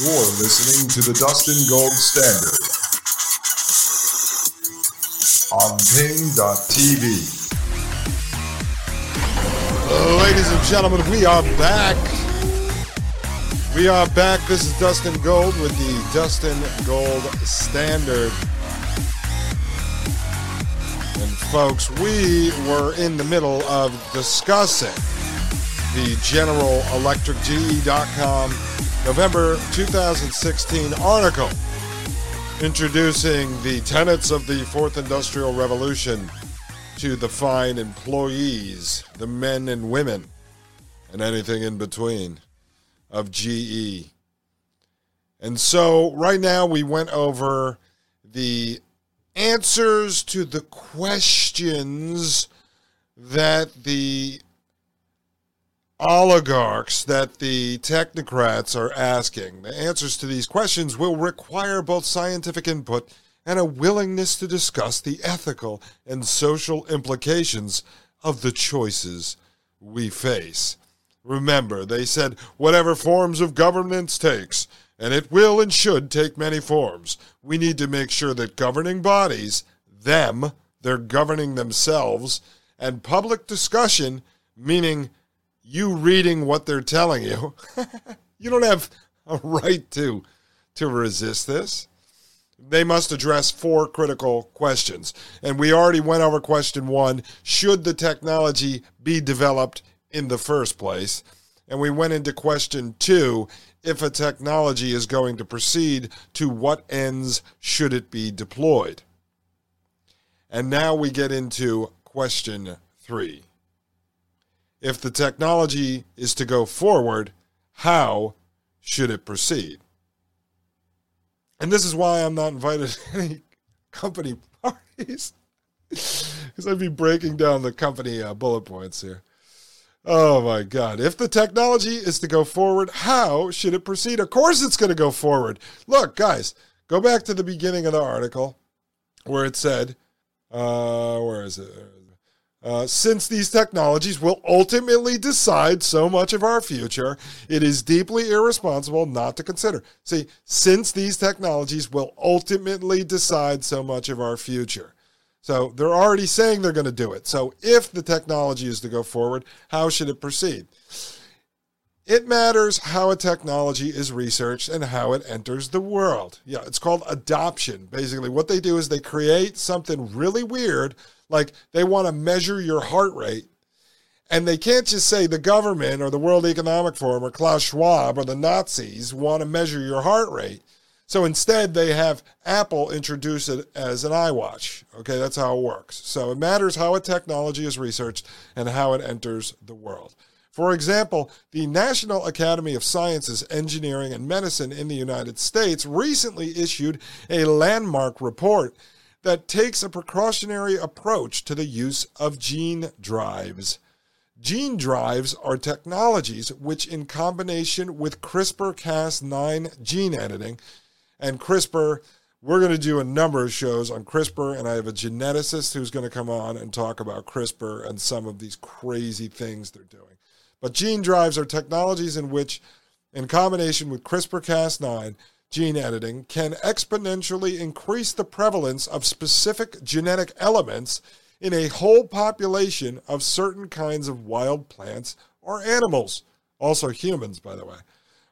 You're listening to the Dustin Gold Standard on Paine.tv. Ladies and gentlemen, we are back. We are back. This is Dustin Gold with the Dustin Gold Standard. And folks, we were in the middle of discussing the General Electric GE.com November 2016 article introducing the tenets of the fourth industrial revolution to the fine employees, the men and women, and anything in between of GE. And so, right now, we went over the answers to the questions that the oligarchs that the technocrats are asking. The answers to these questions will require both scientific input and a willingness to discuss the ethical and social implications of the choices we face. Remember, they said, whatever forms of governance takes, and it will and should take many forms, we need to make sure that governing bodies, them, they're governing themselves, and public discussion, meaning you reading what they're telling you, you don't have a right to to resist this. They must address four critical questions. And we already went over question 1, should the technology be developed in the first place? And we went into question 2, if a technology is going to proceed, to what ends should it be deployed? And now we get into question 3 if the technology is to go forward, how should it proceed? And this is why I'm not invited to any company parties. Because I'd be breaking down the company uh, bullet points here. Oh my God. If the technology is to go forward, how should it proceed? Of course, it's going to go forward. Look, guys, go back to the beginning of the article where it said, uh, where is it? Uh, since these technologies will ultimately decide so much of our future, it is deeply irresponsible not to consider. See, since these technologies will ultimately decide so much of our future. So they're already saying they're going to do it. So if the technology is to go forward, how should it proceed? It matters how a technology is researched and how it enters the world. Yeah, it's called adoption. Basically, what they do is they create something really weird like they want to measure your heart rate. And they can't just say the government or the World Economic Forum or Klaus Schwab or the Nazis want to measure your heart rate. So instead, they have Apple introduce it as an iWatch. Okay, that's how it works. So it matters how a technology is researched and how it enters the world. For example, the National Academy of Sciences, Engineering, and Medicine in the United States recently issued a landmark report that takes a precautionary approach to the use of gene drives. Gene drives are technologies which, in combination with CRISPR Cas9 gene editing and CRISPR, we're going to do a number of shows on CRISPR, and I have a geneticist who's going to come on and talk about CRISPR and some of these crazy things they're doing. But gene drives are technologies in which, in combination with CRISPR Cas9, gene editing can exponentially increase the prevalence of specific genetic elements in a whole population of certain kinds of wild plants or animals, also humans, by the way.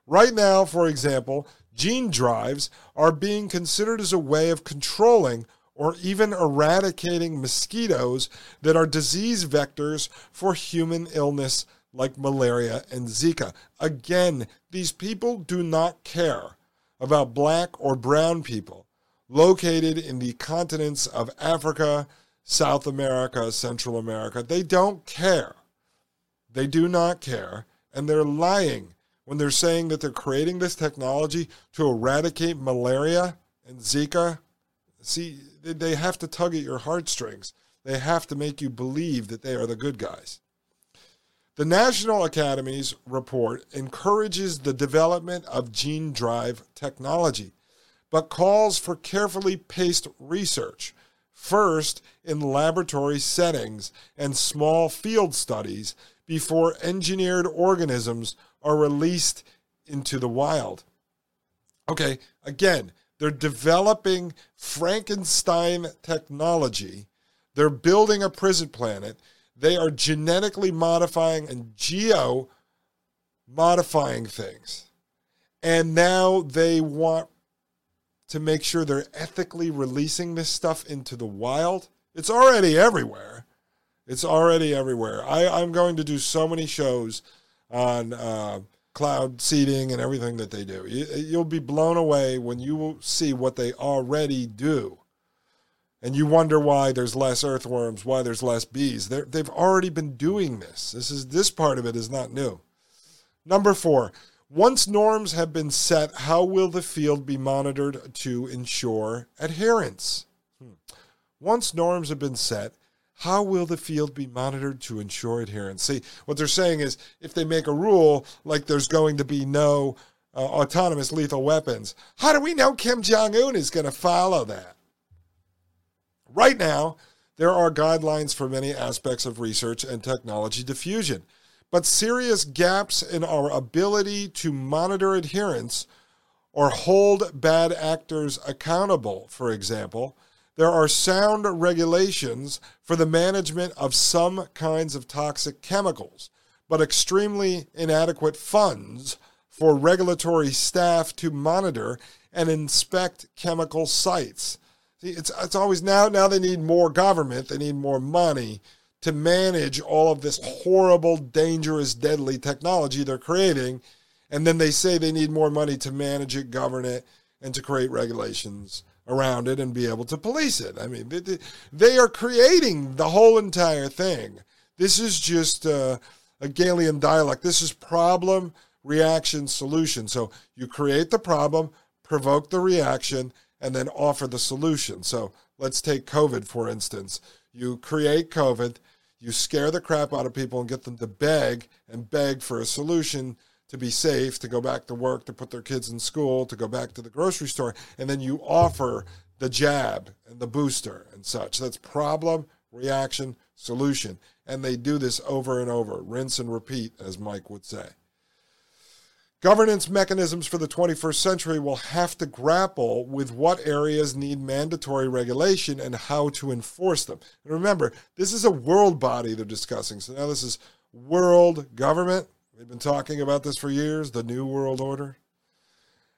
Right now, for example, gene drives are being considered as a way of controlling or even eradicating mosquitoes that are disease vectors for human illness like malaria and Zika. Again, these people do not care about black or brown people located in the continents of Africa, South America, Central America. They don't care. They do not care. And they're lying when they're saying that they're creating this technology to eradicate malaria and Zika. See, they have to tug at your heartstrings. They have to make you believe that they are the good guys. The National Academy's report encourages the development of gene drive technology, but calls for carefully paced research, first in laboratory settings and small field studies before engineered organisms are released into the wild. Okay, again, they're developing Frankenstein technology. They're building a prison planet. They are genetically modifying and geo modifying things. And now they want to make sure they're ethically releasing this stuff into the wild. It's already everywhere. It's already everywhere. I, I'm going to do so many shows on uh, cloud seeding and everything that they do. You, you'll be blown away when you will see what they already do. And you wonder why there's less earthworms, why there's less bees. They're, they've already been doing this. This is this part of it is not new. Number four, once norms have been set, how will the field be monitored to ensure adherence? Hmm. Once norms have been set, how will the field be monitored to ensure adherence? See, what they're saying is if they make a rule like there's going to be no uh, autonomous lethal weapons, how do we know Kim Jong un is going to follow that? Right now, there are guidelines for many aspects of research and technology diffusion, but serious gaps in our ability to monitor adherence or hold bad actors accountable, for example, there are sound regulations for the management of some kinds of toxic chemicals, but extremely inadequate funds for regulatory staff to monitor and inspect chemical sites. See, it's, it's always now, now they need more government, they need more money to manage all of this horrible, dangerous, deadly technology they're creating. And then they say they need more money to manage it, govern it, and to create regulations around it and be able to police it. I mean, they, they are creating the whole entire thing. This is just uh, a Hegelian dialectic. This is problem, reaction, solution. So you create the problem, provoke the reaction, and then offer the solution. So let's take COVID, for instance. You create COVID, you scare the crap out of people and get them to beg and beg for a solution to be safe, to go back to work, to put their kids in school, to go back to the grocery store, and then you offer the jab and the booster and such. That's problem, reaction, solution. And they do this over and over, rinse and repeat, as Mike would say. Governance mechanisms for the 21st century will have to grapple with what areas need mandatory regulation and how to enforce them. And remember, this is a world body they're discussing. So now this is world government, We've been talking about this for years the New World Order.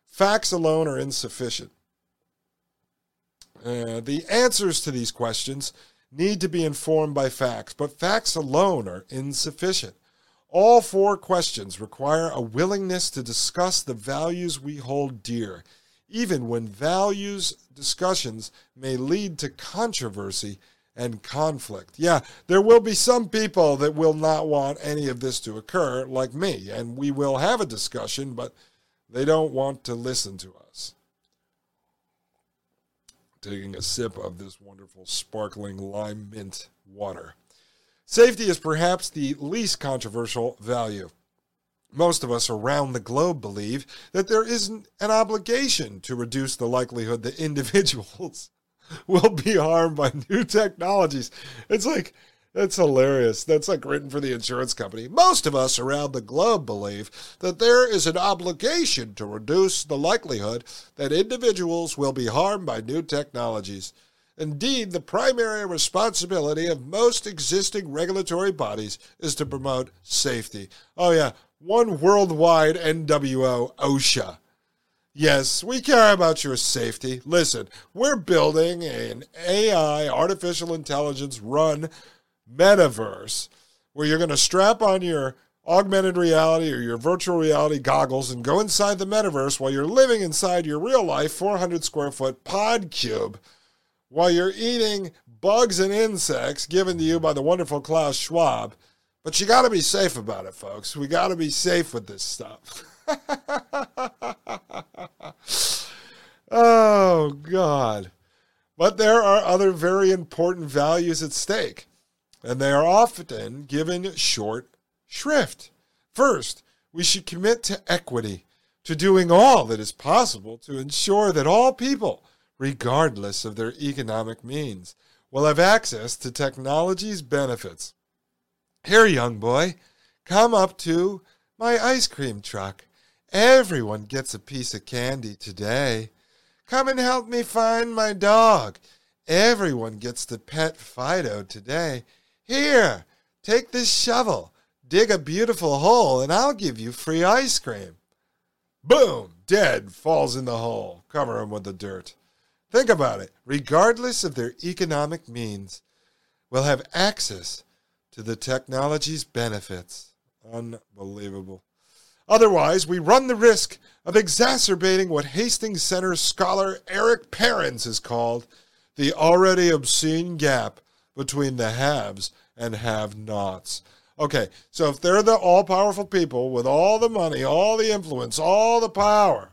Facts alone are insufficient. Uh, the answers to these questions need to be informed by facts, but facts alone are insufficient. All four questions require a willingness to discuss the values we hold dear, even when values discussions may lead to controversy and conflict. Yeah, there will be some people that will not want any of this to occur, like me, and we will have a discussion, but they don't want to listen to us. Taking a sip of this wonderful sparkling lime mint water. Safety is perhaps the least controversial value. Most of us around the globe believe that there isn't an obligation to reduce the likelihood that individuals will be harmed by new technologies. It's like, that's hilarious. That's like written for the insurance company. Most of us around the globe believe that there is an obligation to reduce the likelihood that individuals will be harmed by new technologies. Indeed, the primary responsibility of most existing regulatory bodies is to promote safety. Oh, yeah, one worldwide NWO OSHA. Yes, we care about your safety. Listen, we're building an AI, artificial intelligence run metaverse where you're going to strap on your augmented reality or your virtual reality goggles and go inside the metaverse while you're living inside your real life 400 square foot pod cube while you're eating bugs and insects given to you by the wonderful Klaus Schwab. But you got to be safe about it, folks. We got to be safe with this stuff. oh, God. But there are other very important values at stake, and they are often given short shrift. First, we should commit to equity, to doing all that is possible to ensure that all people, regardless of their economic means, will have access to technology's benefits. Here, young boy, come up to my ice cream truck. Everyone gets a piece of candy today. Come and help me find my dog. Everyone gets to pet Fido today. Here, take this shovel, dig a beautiful hole, and I'll give you free ice cream. Boom! Dead falls in the hole. Cover him with the dirt. Think about it. Regardless of their economic means, will have access to the technology's benefits. Unbelievable. Otherwise, we run the risk of exacerbating what Hastings Center scholar Erik Parens has called the already obscene gap between the haves and have nots. Okay, so if they're the all powerful people with all the money, all the influence, all the power,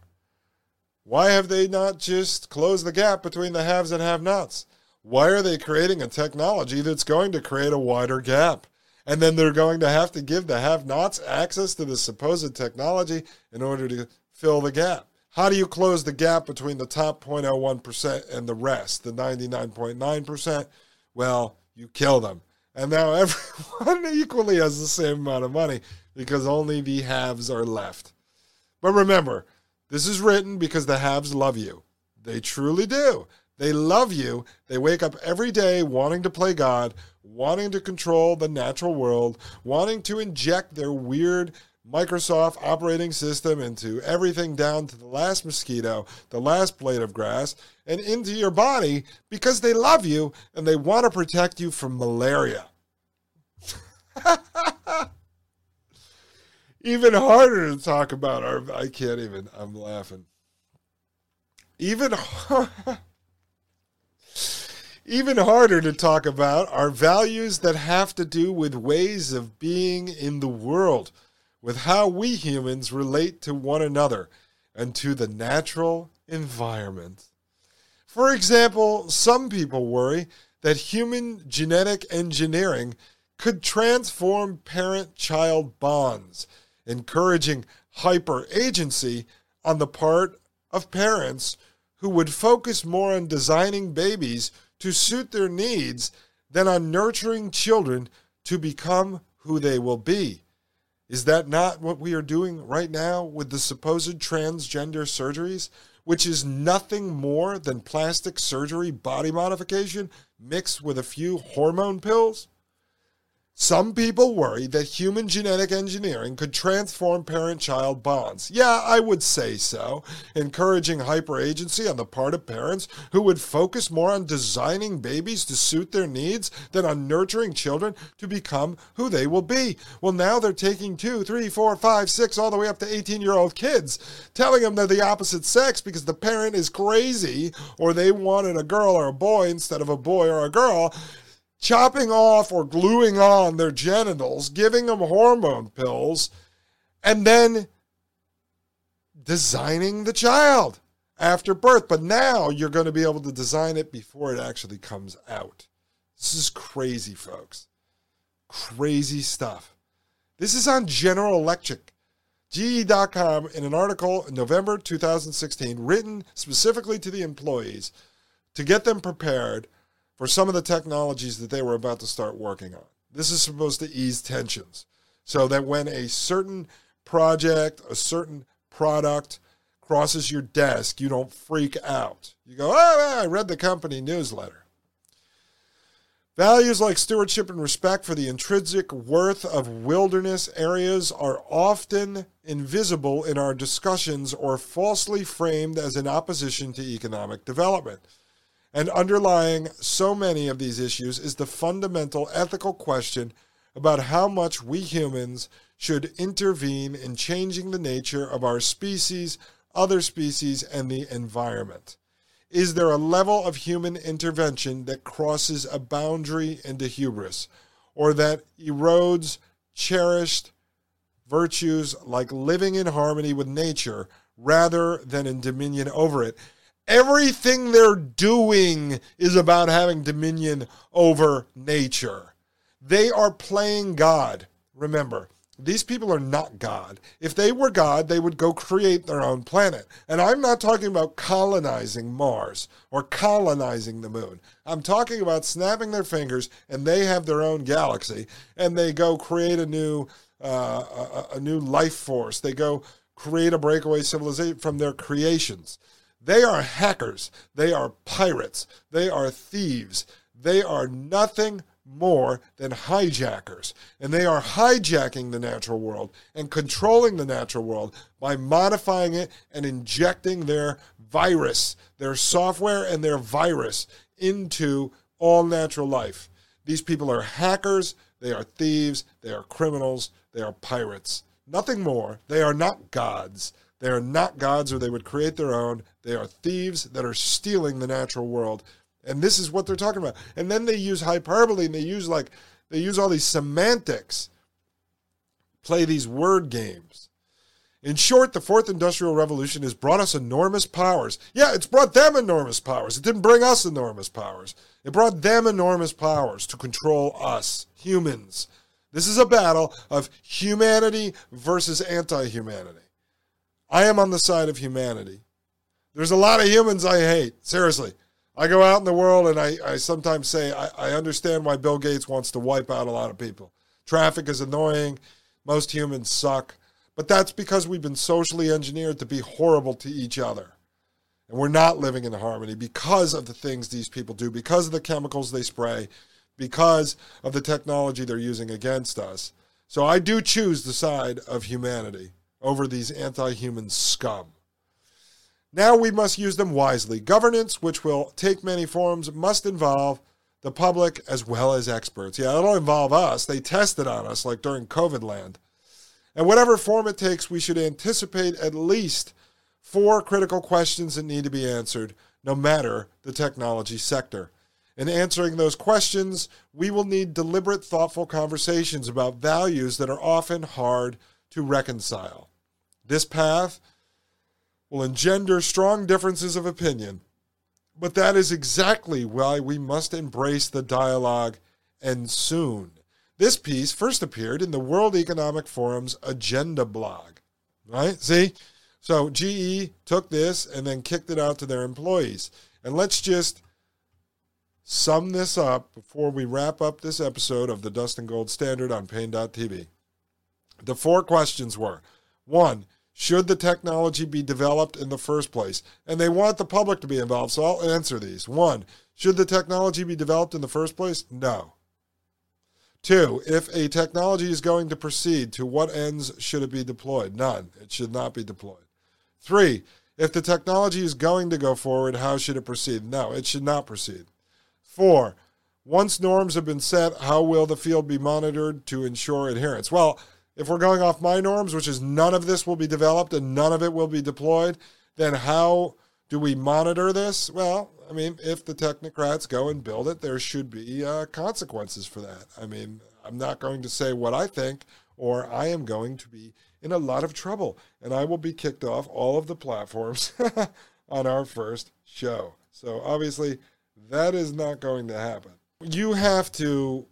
why have they not just closed the gap between the haves and have nots? Why are they creating a technology that's going to create a wider gap? And then they're going to have to give the have nots access to the supposed technology in order to fill the gap. How do you close the gap between the top 0.01% and the rest, the 99.9%? Well, you kill them. And now everyone equally has the same amount of money because only the haves are left. But remember, this is written because the haves love you. They truly do. They love you. They wake up every day wanting to play God, wanting to control the natural world, wanting to inject their weird Microsoft operating system into everything down to the last mosquito, the last blade of grass, and into your body because they love you and they want to protect you from malaria. even harder to talk about our I can't even I'm laughing. Even even harder to talk about are values that have to do with ways of being in the world, with how we humans relate to one another and to the natural environment. For example, some people worry that human genetic engineering could transform parent child bonds, encouraging hyper agency on the part of parents who would focus more on designing babies to suit their needs than on nurturing children to become who they will be. Is that not what we are doing right now with the supposed transgender surgeries, which is nothing more than plastic surgery body modification mixed with a few hormone pills? Some people worry that human genetic engineering could transform parent child bonds. Yeah, I would say so, encouraging hyperagency on the part of parents who would focus more on designing babies to suit their needs than on nurturing children to become who they will be. Well, now they're taking two, three, four, five, six, all the way up to 18 year old kids, telling them they're the opposite sex because the parent is crazy or they wanted a girl or a boy instead of a boy or a girl chopping off or gluing on their genitals, giving them hormone pills, and then designing the child after birth. But now you're going to be able to design it before it actually comes out. This is crazy, folks. Crazy stuff. This is on General Electric. GE.com in an article in November 2016 written specifically to the employees to get them prepared for some of the technologies that they were about to start working on. This is supposed to ease tensions so that when a certain project, a certain product crosses your desk, you don't freak out. You go, oh, I read the company newsletter. Values like stewardship and respect for the intrinsic worth of wilderness areas are often invisible in our discussions or falsely framed as in opposition to economic development. And underlying so many of these issues is the fundamental ethical question about how much we humans should intervene in changing the nature of our species, other species, and the environment. Is there a level of human intervention that crosses a boundary into hubris or that erodes cherished virtues like living in harmony with nature rather than in dominion over it? Everything they're doing is about having dominion over nature. They are playing God. Remember, these people are not God. If they were God, they would go create their own planet. And I'm not talking about colonizing Mars or colonizing the moon. I'm talking about snapping their fingers and they have their own galaxy and they go create a new uh, a, a new life force. They go create a breakaway civilization from their creations. They are hackers. They are pirates. They are thieves. They are nothing more than hijackers. And they are hijacking the natural world and controlling the natural world by modifying it and injecting their virus, their software and their virus into all natural life. These people are hackers, they are thieves, they are criminals, they are pirates. Nothing more. They are not gods. They are not gods or they would create their own. They are thieves that are stealing the natural world and this is what they're talking about. And then they use hyperbole and they use like they use all these semantics, play these word games. In short, the fourth industrial revolution has brought us enormous powers. Yeah, it's brought them enormous powers. It didn't bring us enormous powers. It brought them enormous powers to control us, humans. This is a battle of humanity versus anti humanity. I am on the side of humanity. There's a lot of humans I hate. Seriously. I go out in the world and I, I sometimes say, I, I understand why Bill Gates wants to wipe out a lot of people. Traffic is annoying. Most humans suck. But that's because we've been socially engineered to be horrible to each other. And we're not living in harmony because of the things these people do, because of the chemicals they spray, because of the technology they're using against us. So I do choose the side of humanity over these anti human scum. Now we must use them wisely. Governance, which will take many forms, must involve the public as well as experts. Yeah, it'll involve us. They tested on us like during COVID land. And whatever form it takes, we should anticipate at least four critical questions that need to be answered, no matter the technology sector. In answering those questions, we will need deliberate, thoughtful conversations about values that are often hard to reconcile. This path will engender strong differences of opinion. But that is exactly why we must embrace the dialogue and soon. This piece first appeared in the World Economic Forum's agenda blog. Right? See? So GE took this and then kicked it out to their employees. And let's just sum this up before we wrap up this episode of the Dustin Gold Standard on Paine.tv. The four questions were one, should the technology be developed in the first place? And they want the public to be involved, so I'll answer these. One, should the technology be developed in the first place? No. Two, if a technology is going to proceed, to what ends should it be deployed? None. It should not be deployed. Three, if the technology is going to go forward, how should it proceed? No, it should not proceed. Four, once norms have been set, how will the field be monitored to ensure adherence? Well, if we're going off my norms, which is none of this will be developed and none of it will be deployed, then how do we monitor this? Well, I mean, if the technocrats go and build it, there should be uh, consequences for that. I mean, I'm not going to say what I think, or I am going to be in a lot of trouble, and I will be kicked off all of the platforms on our first show. So obviously, that is not going to happen. You have to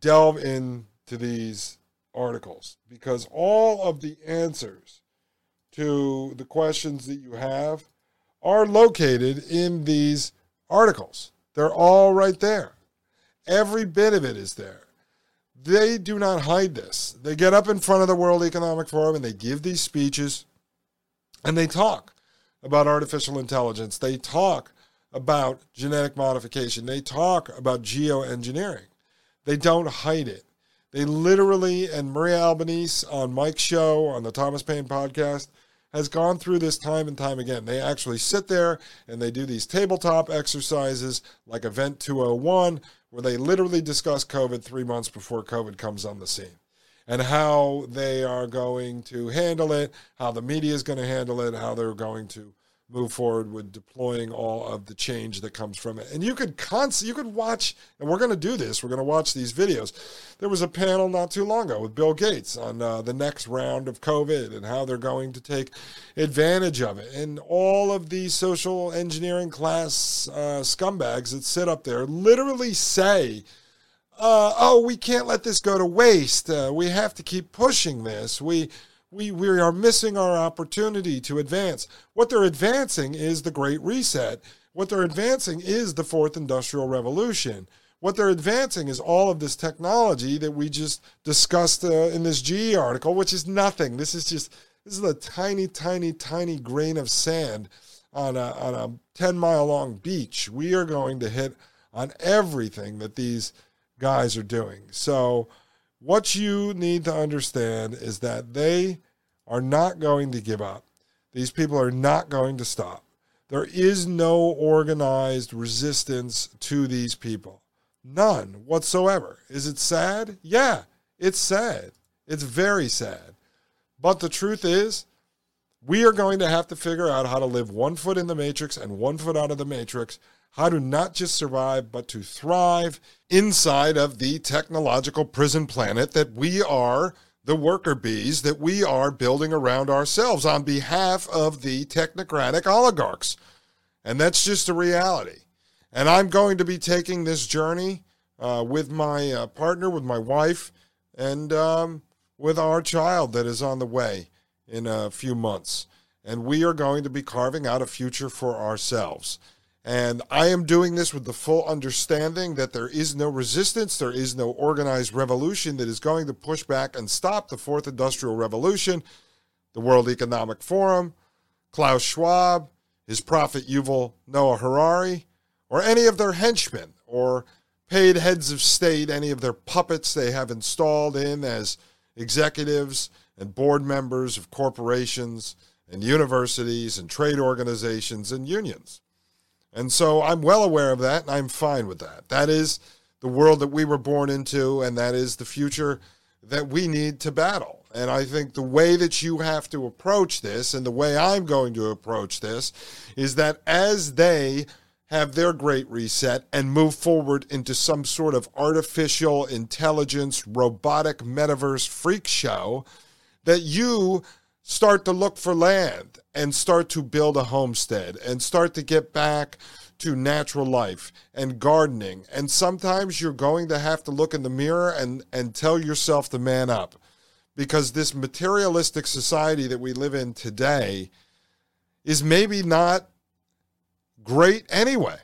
delve into these articles because all of the answers to the questions that you have are located in these articles. They're all right there. Every bit of it is there. They do not hide this. They get up in front of the World Economic Forum and they give these speeches and they talk about artificial intelligence. They talk about genetic modification. They talk about geoengineering. They don't hide it. They literally, and Maria Albanese on Mike's show on the Thomas Paine podcast has gone through this time and time again. They actually sit there and they do these tabletop exercises like Event 201, where they literally discuss COVID three months before COVID comes on the scene and how they are going to handle it, how the media is going to handle it, how they're going to move forward with deploying all of the change that comes from it. And you could const- you could watch, and we're going to do this. We're going to watch these videos. There was a panel not too long ago with Bill Gates on uh, the next round of COVID and how they're going to take advantage of it. And all of these social engineering class uh, scumbags that sit up there literally say. Uh, oh, we can't let this go to waste. Uh, we have to keep pushing this. We we, we are missing our opportunity to advance. What they're advancing is the Great Reset. What they're advancing is the Fourth Industrial Revolution. What they're advancing is all of this technology that we just discussed uh, in this GE article, which is nothing. This is just this is a tiny, tiny, tiny grain of sand on a, on a 10 mile long beach. We are going to hit on everything that these guys are doing. So, what you need to understand is that they are not going to give up. These people are not going to stop. There is no organized resistance to these people. None whatsoever. Is it sad? Yeah, it's sad. It's very sad. But the truth is, we are going to have to figure out how to live one foot in the matrix and one foot out of the matrix how to not just survive, but to thrive inside of the technological prison planet that we are, the worker bees, that we are building around ourselves on behalf of the technocratic oligarchs. And that's just a reality. And I'm going to be taking this journey uh, with my uh, partner, with my wife, and um, with our child that is on the way in a few months. And we are going to be carving out a future for ourselves. And I am doing this with the full understanding that there is no resistance, there is no organized revolution that is going to push back and stop the fourth industrial revolution, the World Economic Forum, Klaus Schwab, his prophet Yuval Noah Harari, or any of their henchmen or paid heads of state, any of their puppets they have installed in as executives and board members of corporations and universities and trade organizations and unions. And so I'm well aware of that, and I'm fine with that. That is the world that we were born into, and that is the future that we need to battle. And I think the way that you have to approach this, and the way I'm going to approach this, is that as they have their great reset and move forward into some sort of artificial intelligence, robotic metaverse freak show, that you start to look for land and start to build a homestead and start to get back to natural life and gardening. And sometimes you're going to have to look in the mirror and, and tell yourself to man up because this materialistic society that we live in today is maybe not great anyway.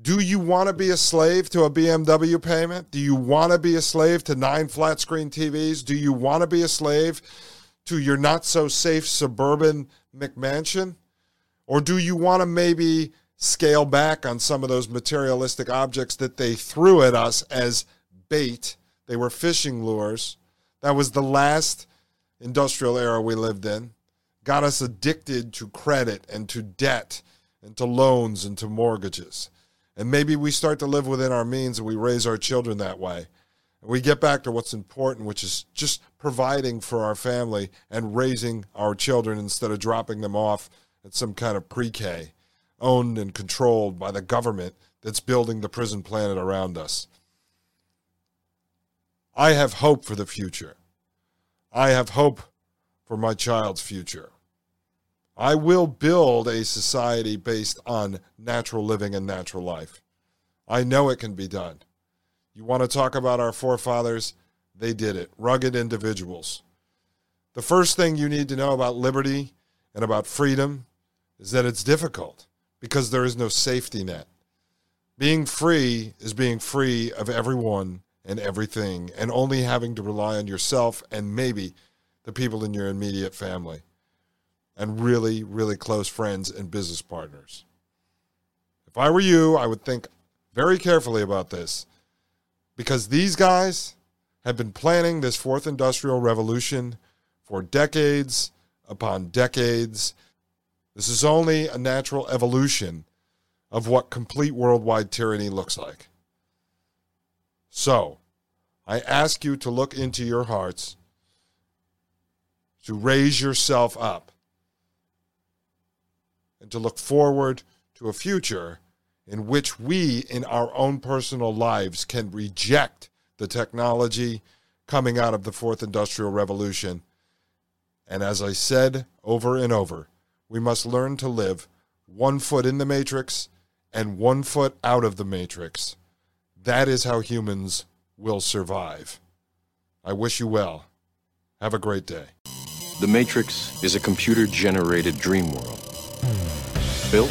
Do you want to be a slave to a BMW payment? Do you want to be a slave to nine flat screen TVs? Do you want to be a slave to your not so safe suburban McMansion? Or do you want to maybe scale back on some of those materialistic objects that they threw at us as bait? They were fishing lures. That was the last industrial era we lived in. Got us addicted to credit and to debt and to loans and to mortgages. And maybe we start to live within our means and we raise our children that way. We get back to what's important, which is just providing for our family and raising our children instead of dropping them off at some kind of pre K owned and controlled by the government that's building the prison planet around us. I have hope for the future. I have hope for my child's future. I will build a society based on natural living and natural life. I know it can be done. You want to talk about our forefathers? They did it. Rugged individuals. The first thing you need to know about liberty and about freedom is that it's difficult because there is no safety net. Being free is being free of everyone and everything and only having to rely on yourself and maybe the people in your immediate family and really, really close friends and business partners. If I were you, I would think very carefully about this Because these guys have been planning this fourth industrial revolution for decades upon decades. This is only a natural evolution of what complete worldwide tyranny looks like. So, I ask you to look into your hearts, to raise yourself up, and to look forward to a future in which we, in our own personal lives, can reject the technology coming out of the fourth industrial revolution. And as I said over and over, we must learn to live one foot in the matrix and one foot out of the matrix. That is how humans will survive. I wish you well. Have a great day. The Matrix is a computer generated dream world built